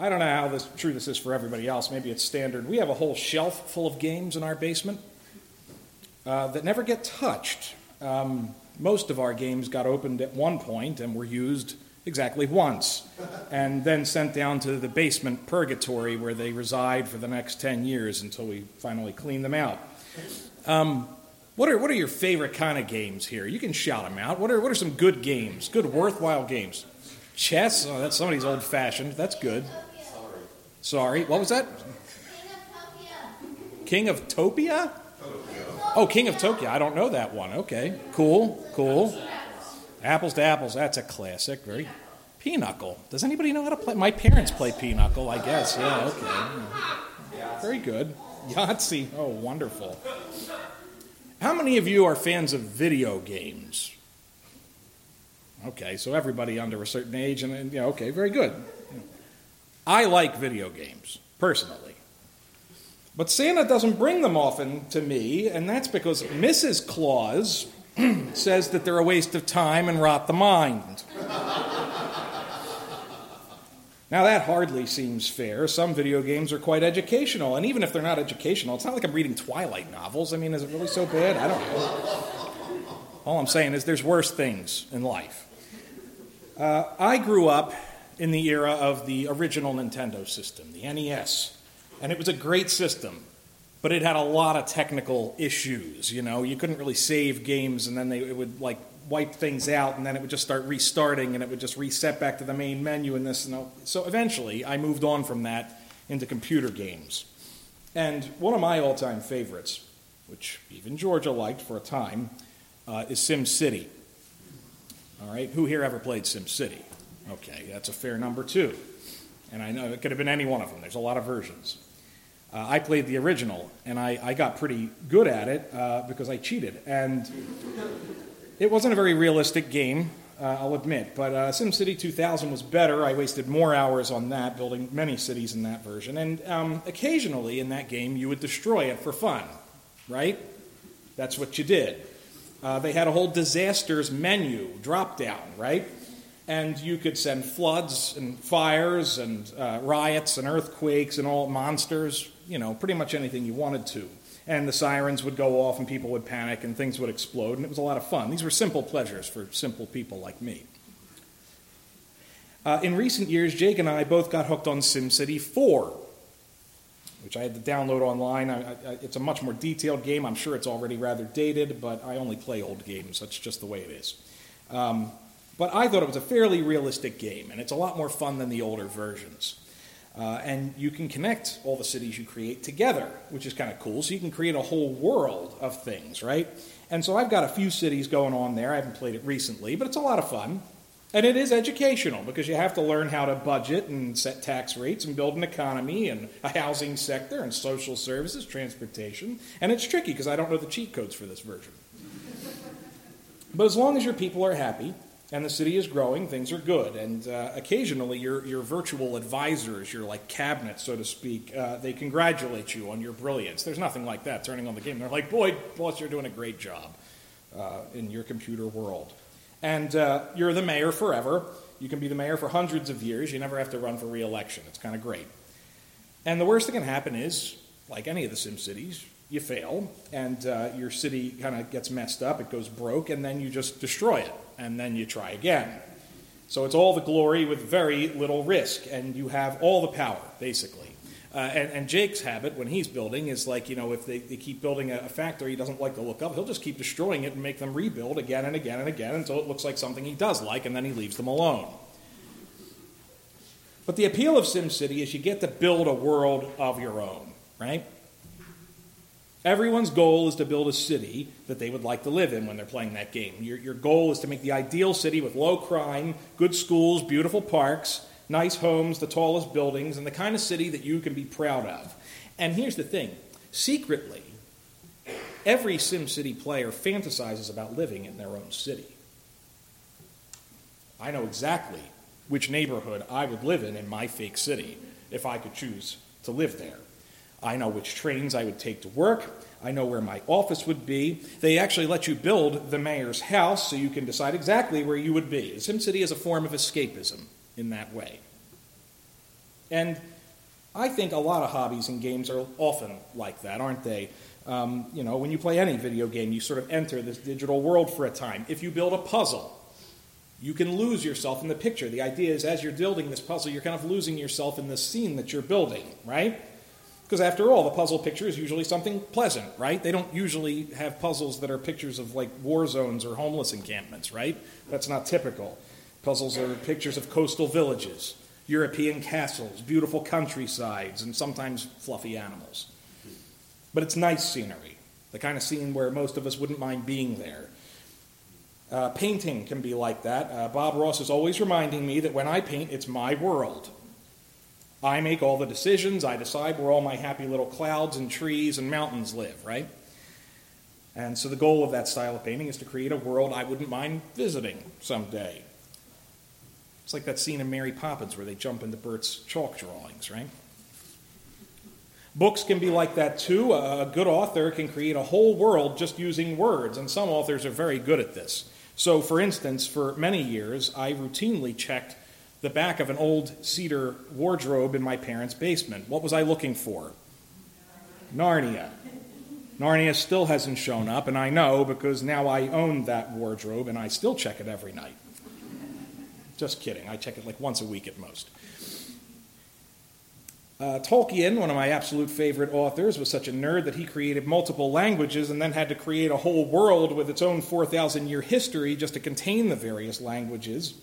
I don't know how this, true this is for everybody else. Maybe it's standard. We have a whole shelf full of games in our basement uh, that never get touched. Um, most of our games got opened at one point and were used exactly once, and then sent down to the basement purgatory where they reside for the next 10 years until we finally clean them out. Um, what are, what are your favorite kind of games here? You can shout them out. What are, what are some good games, good, worthwhile games? Chess? Oh, that's somebody's old fashioned. That's good. Sorry. What was that? King of Topia? Oh, King of Tokyo. I don't know that one. Okay. Cool. Cool. Apples to apples. That's a classic. Very. Pinochle. Does anybody know how to play? My parents play Pinochle, I guess. Yeah, okay. Very good. Yahtzee. Oh, wonderful. How many of you are fans of video games? Okay, so everybody under a certain age, and, and yeah, okay, very good. I like video games, personally. But Santa doesn't bring them often to me, and that's because Mrs. Claus says that they're a waste of time and rot the mind. now, that hardly seems fair. Some video games are quite educational, and even if they're not educational, it's not like I'm reading Twilight novels. I mean, is it really so bad? I don't know. All I'm saying is there's worse things in life. Uh, I grew up in the era of the original Nintendo system, the NES. And it was a great system, but it had a lot of technical issues. You know, you couldn't really save games, and then they, it would like wipe things out, and then it would just start restarting, and it would just reset back to the main menu and this and that. So eventually, I moved on from that into computer games. And one of my all time favorites, which even Georgia liked for a time, uh, is Sim City. All right, who here ever played Sim City? Okay, that's a fair number too. And I know it could have been any one of them, there's a lot of versions. Uh, I played the original, and I, I got pretty good at it uh, because I cheated. And it wasn't a very realistic game, uh, I'll admit. But uh, SimCity 2000 was better. I wasted more hours on that, building many cities in that version. And um, occasionally in that game, you would destroy it for fun, right? That's what you did. Uh, they had a whole disasters menu drop down, right? And you could send floods and fires and uh, riots and earthquakes and all monsters, you know, pretty much anything you wanted to. And the sirens would go off and people would panic and things would explode, and it was a lot of fun. These were simple pleasures for simple people like me. Uh, in recent years, Jake and I both got hooked on SimCity 4, which I had to download online. I, I, it's a much more detailed game. I'm sure it's already rather dated, but I only play old games. That's just the way it is. Um, but I thought it was a fairly realistic game, and it's a lot more fun than the older versions. Uh, and you can connect all the cities you create together, which is kind of cool. So you can create a whole world of things, right? And so I've got a few cities going on there. I haven't played it recently, but it's a lot of fun. And it is educational because you have to learn how to budget and set tax rates and build an economy and a housing sector and social services, transportation. And it's tricky because I don't know the cheat codes for this version. But as long as your people are happy, and the city is growing, things are good. And uh, occasionally, your, your virtual advisors, your like cabinet, so to speak, uh, they congratulate you on your brilliance. There's nothing like that turning on the game. They're like, boy, boss, you're doing a great job uh, in your computer world. And uh, you're the mayor forever. You can be the mayor for hundreds of years. You never have to run for reelection. It's kind of great. And the worst that can happen is, like any of the Sim cities, you fail, and uh, your city kind of gets messed up, it goes broke, and then you just destroy it, and then you try again. So it's all the glory with very little risk, and you have all the power, basically. Uh, and, and, Jake's habit when he's building is like, you know, if they, they keep building a, a, factory he doesn't like to look up, he'll just keep destroying it and make them rebuild again and again and again until it looks like something he does like, and then he leaves them alone. But the appeal of SimCity is you get to build a world of your own, right? Everyone's goal is to build a city that they would like to live in when they're playing that game. Your, your goal is to make the ideal city with low crime, good schools, beautiful parks, nice homes, the tallest buildings, and the kind of city that you can be proud of. And here's the thing secretly, every SimCity player fantasizes about living in their own city. I know exactly which neighborhood I would live in in my fake city if I could choose to live there. I know which trains I would take to work. I know where my office would be. They actually let you build the mayor's house so you can decide exactly where you would be. SimCity is a form of escapism in that way. And I think a lot of hobbies and games are often like that, aren't they? Um, you know, when you play any video game, you sort of enter this digital world for a time. If you build a puzzle, you can lose yourself in the picture. The idea is as you're building this puzzle, you're kind of losing yourself in the scene that you're building, right? Because after all, the puzzle picture is usually something pleasant, right? They don't usually have puzzles that are pictures of like war zones or homeless encampments, right? That's not typical. Puzzles are pictures of coastal villages, European castles, beautiful countrysides, and sometimes fluffy animals. But it's nice scenery, the kind of scene where most of us wouldn't mind being there. Uh, painting can be like that. Uh, Bob Ross is always reminding me that when I paint, it's my world. I make all the decisions. I decide where all my happy little clouds and trees and mountains live, right? And so the goal of that style of painting is to create a world I wouldn't mind visiting someday. It's like that scene in Mary Poppins where they jump into Bert's chalk drawings, right? Books can be like that too. A good author can create a whole world just using words, and some authors are very good at this. So, for instance, for many years, I routinely checked the back of an old cedar wardrobe in my parents' basement. What was I looking for? Narnia. Narnia still hasn't shown up, and I know because now I own that wardrobe and I still check it every night. Just kidding. I check it like once a week at most. Uh, Tolkien, one of my absolute favorite authors, was such a nerd that he created multiple languages and then had to create a whole world with its own 4,000 year history just to contain the various languages.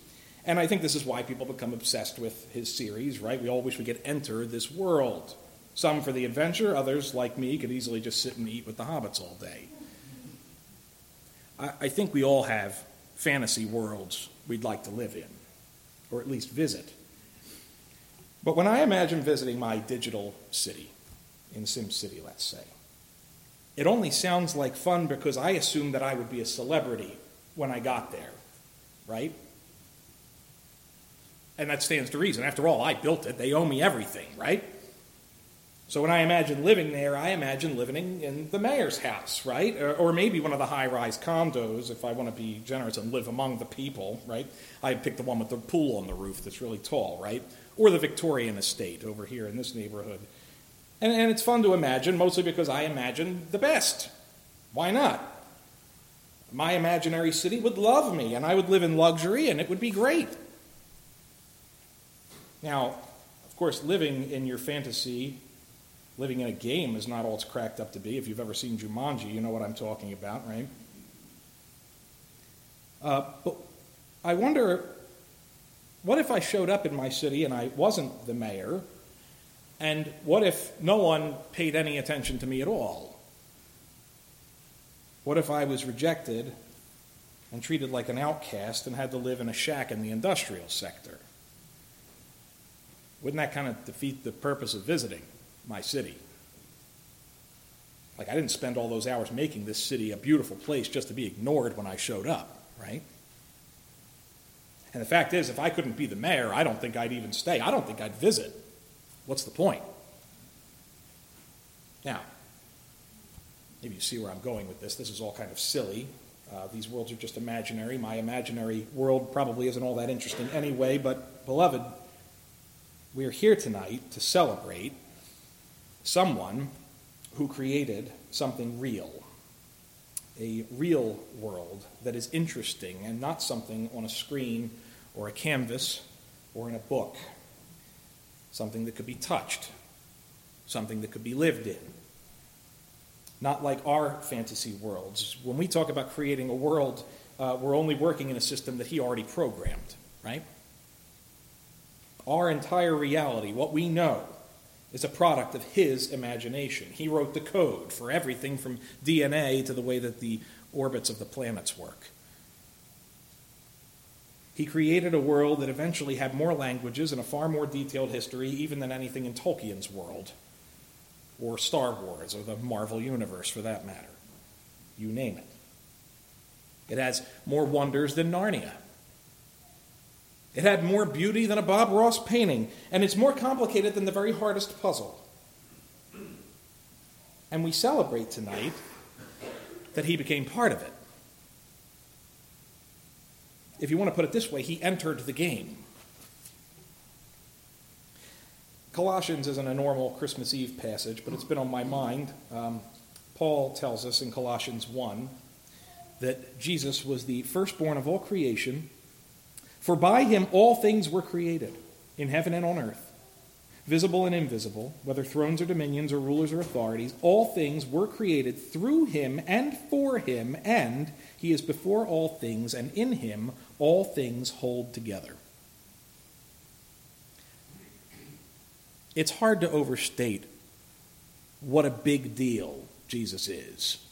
And I think this is why people become obsessed with his series, right? We all wish we could enter this world. Some for the adventure, others, like me, could easily just sit and eat with the hobbits all day. I, think we all have fantasy worlds we'd like to live in, or at least visit. But when I imagine visiting my digital city, in SimCity, let's say, it only sounds like fun because I assume that I would be a celebrity when I got there, right? And that stands to reason. After all, I built it. They owe me everything, right? So when I imagine living there, I imagine living in the mayor's house, right? Or, or maybe one of the high rise condos if I want to be generous and live among the people, right? I pick the one with the pool on the roof that's really tall, right? Or the Victorian estate over here in this neighborhood. And, and it's fun to imagine, mostly because I imagine the best. Why not? My imaginary city would love me, and I would live in luxury, and it would be great. Now, of course, living in your fantasy, living in a game is not all it's cracked up to be. If you've ever seen Jumanji, you know what I'm talking about, right? Uh, but I wonder what if I showed up in my city and I wasn't the mayor? And what if no one paid any attention to me at all? What if I was rejected and treated like an outcast and had to live in a shack in the industrial sector? Wouldn't that kind of defeat the purpose of visiting my city? Like, I didn't spend all those hours making this city a beautiful place just to be ignored when I showed up, right? And the fact is, if I couldn't be the mayor, I don't think I'd even stay. I don't think I'd visit. What's the point? Now, maybe you see where I'm going with this. This is all kind of silly. Uh, these worlds are just imaginary. My imaginary world probably isn't all that interesting anyway, but beloved, we are here tonight to celebrate someone who created something real, a real world that is interesting and not something on a screen or a canvas or in a book, something that could be touched, something that could be lived in. Not like our fantasy worlds. When we talk about creating a world, uh, we're only working in a system that he already programmed, right? Our entire reality, what we know, is a product of his imagination. He wrote the code for everything from DNA to the way that the orbits of the planets work. He created a world that eventually had more languages and a far more detailed history, even than anything in Tolkien's world, or Star Wars, or the Marvel Universe for that matter. You name it. It has more wonders than Narnia. It had more beauty than a Bob Ross painting, and it's more complicated than the very hardest puzzle. And we celebrate tonight that he became part of it. If you want to put it this way, he entered the game. Colossians isn't a normal Christmas Eve passage, but it's been on my mind. Um, Paul tells us in Colossians 1 that Jesus was the firstborn of all creation, for by him all things were created, in heaven and on earth, visible and invisible, whether thrones or dominions or rulers or authorities, all things were created through him and for him, and he is before all things, and in him all things hold together. It's hard to overstate what a big deal Jesus is.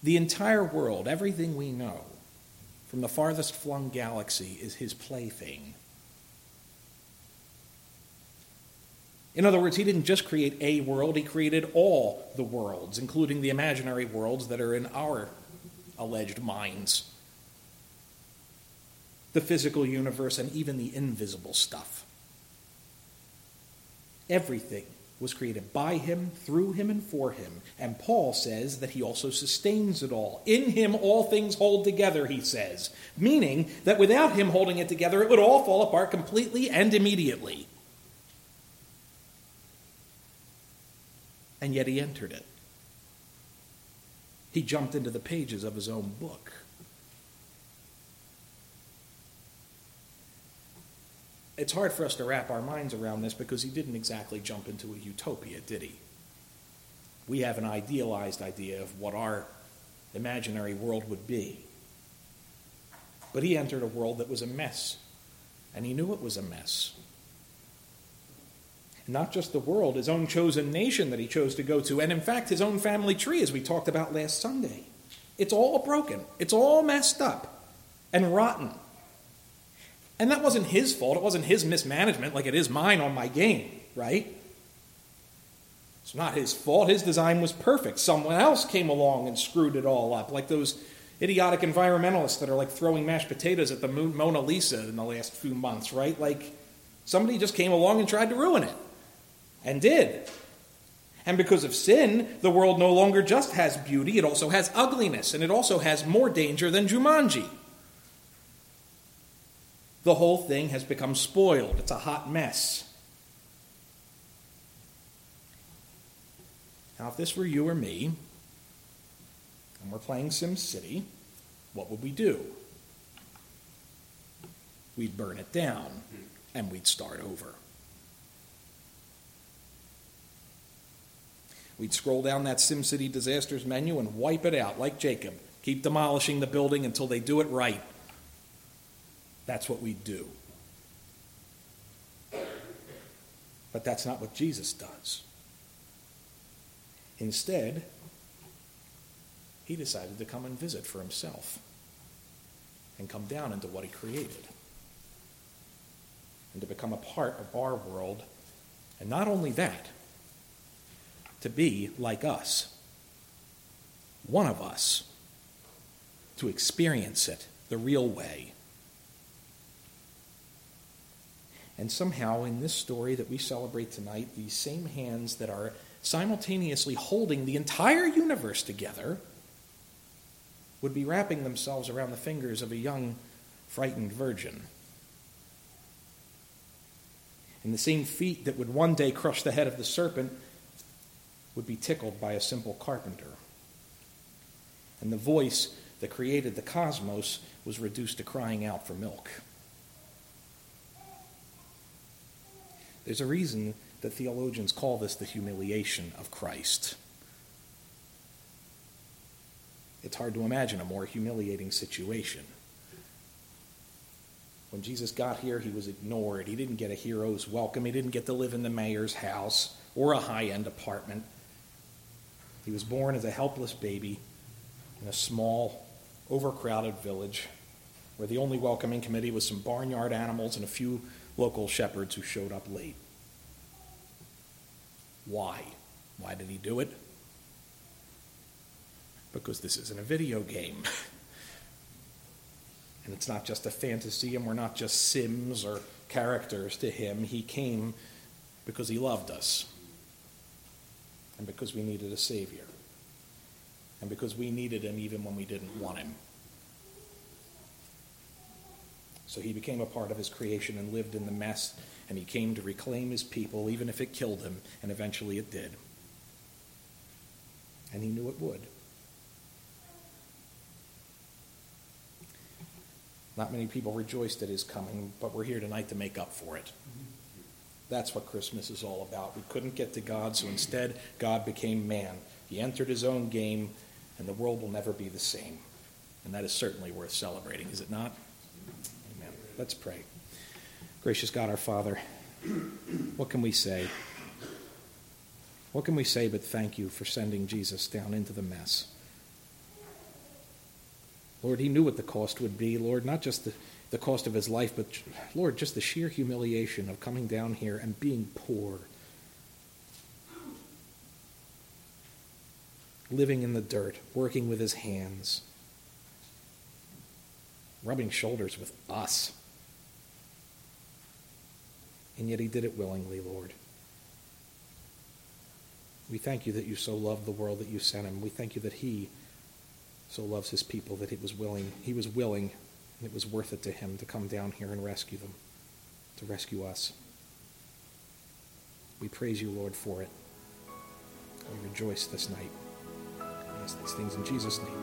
The entire world, everything we know, from the farthest flung galaxy, is his plaything. In other words, he didn't just create a world, he created all the worlds, including the imaginary worlds that are in our alleged minds the physical universe and even the invisible stuff. Everything was created by him, through him, and for him. And Paul says that he also sustains it all. In him, all things hold together, he says, meaning that without him holding it together, it would all fall apart completely and immediately. And yet he entered it. He jumped into the pages of his own book. It's hard for us to wrap our minds around this because he didn't exactly jump into a utopia, did he? We have an idealized idea of what our imaginary world would be. But he entered a world that was a mess, and he knew it was a mess. Not just the world, his own chosen nation that he chose to go to, and in fact, his own family tree, as we talked about last Sunday. It's all broken, it's all messed up and rotten. And that wasn't his fault. It wasn't his mismanagement like it is mine on my game, right? It's not his fault. His design was perfect. Someone else came along and screwed it all up, like those idiotic environmentalists that are like throwing mashed potatoes at the Mona Lisa in the last few months, right? Like somebody just came along and tried to ruin it and did. And because of sin, the world no longer just has beauty, it also has ugliness, and it also has more danger than Jumanji the whole thing has become spoiled. It's a hot mess. Now, if this were you or me, and we're playing Sim City, what would we do? We'd burn it down and we'd start over. We'd scroll down that SimCity disasters menu and wipe it out like Jacob. Keep demolishing the building until they do it right. That's what we do. But that's not what Jesus does. Instead, he decided to come and visit for himself and come down into what he created and to become a part of our world. And not only that, to be like us, one of us, to experience it the real way And somehow, in this story that we celebrate tonight, these same hands that are simultaneously holding the entire universe together would be wrapping themselves around the fingers of a young, frightened virgin. And the same feet that would one day crush the head of the serpent would be tickled by a simple carpenter. And the voice that created the cosmos was reduced to crying out for milk. There's a reason that theologians call this the humiliation of Christ. It's hard to imagine a more humiliating situation. When Jesus got here, he was ignored. He didn't get a hero's welcome. He didn't get to live in the mayor's house or a high end apartment. He was born as a helpless baby in a small, overcrowded village where the only welcoming committee was some barnyard animals and a few local shepherds who showed up late. Why? Why did he do it? Because this isn't a video game. and it's not just a fantasy, and we're not just Sims or characters to him. He came because he loved us, and because we needed a Savior, and because we needed him even when we didn't want him. So he became a part of his creation and lived in the mess and he came to reclaim his people, even if it killed him, and eventually it did. And he knew it would. Not many people rejoiced at his coming, but we're here tonight to make up for it. That's what Christmas is all about. We couldn't get to God, so instead, God became man. He entered his own game, and the world will never be the same. And that is certainly worth celebrating, is it not? Let's pray. Gracious God, our Father, what can we say? What can we say but thank you for sending Jesus down into the mess? Lord, he knew what the cost would be. Lord, not just the the cost of his life, but Lord, just the sheer humiliation of coming down here and being poor, living in the dirt, working with his hands, rubbing shoulders with us. And yet he did it willingly, Lord. We thank you that you so loved the world that you sent him. We thank you that he so loves his people that he was willing, he was willing and it was worth it to him to come down here and rescue them, to rescue us. We praise you, Lord, for it. We rejoice this night. I ask these things in Jesus' name.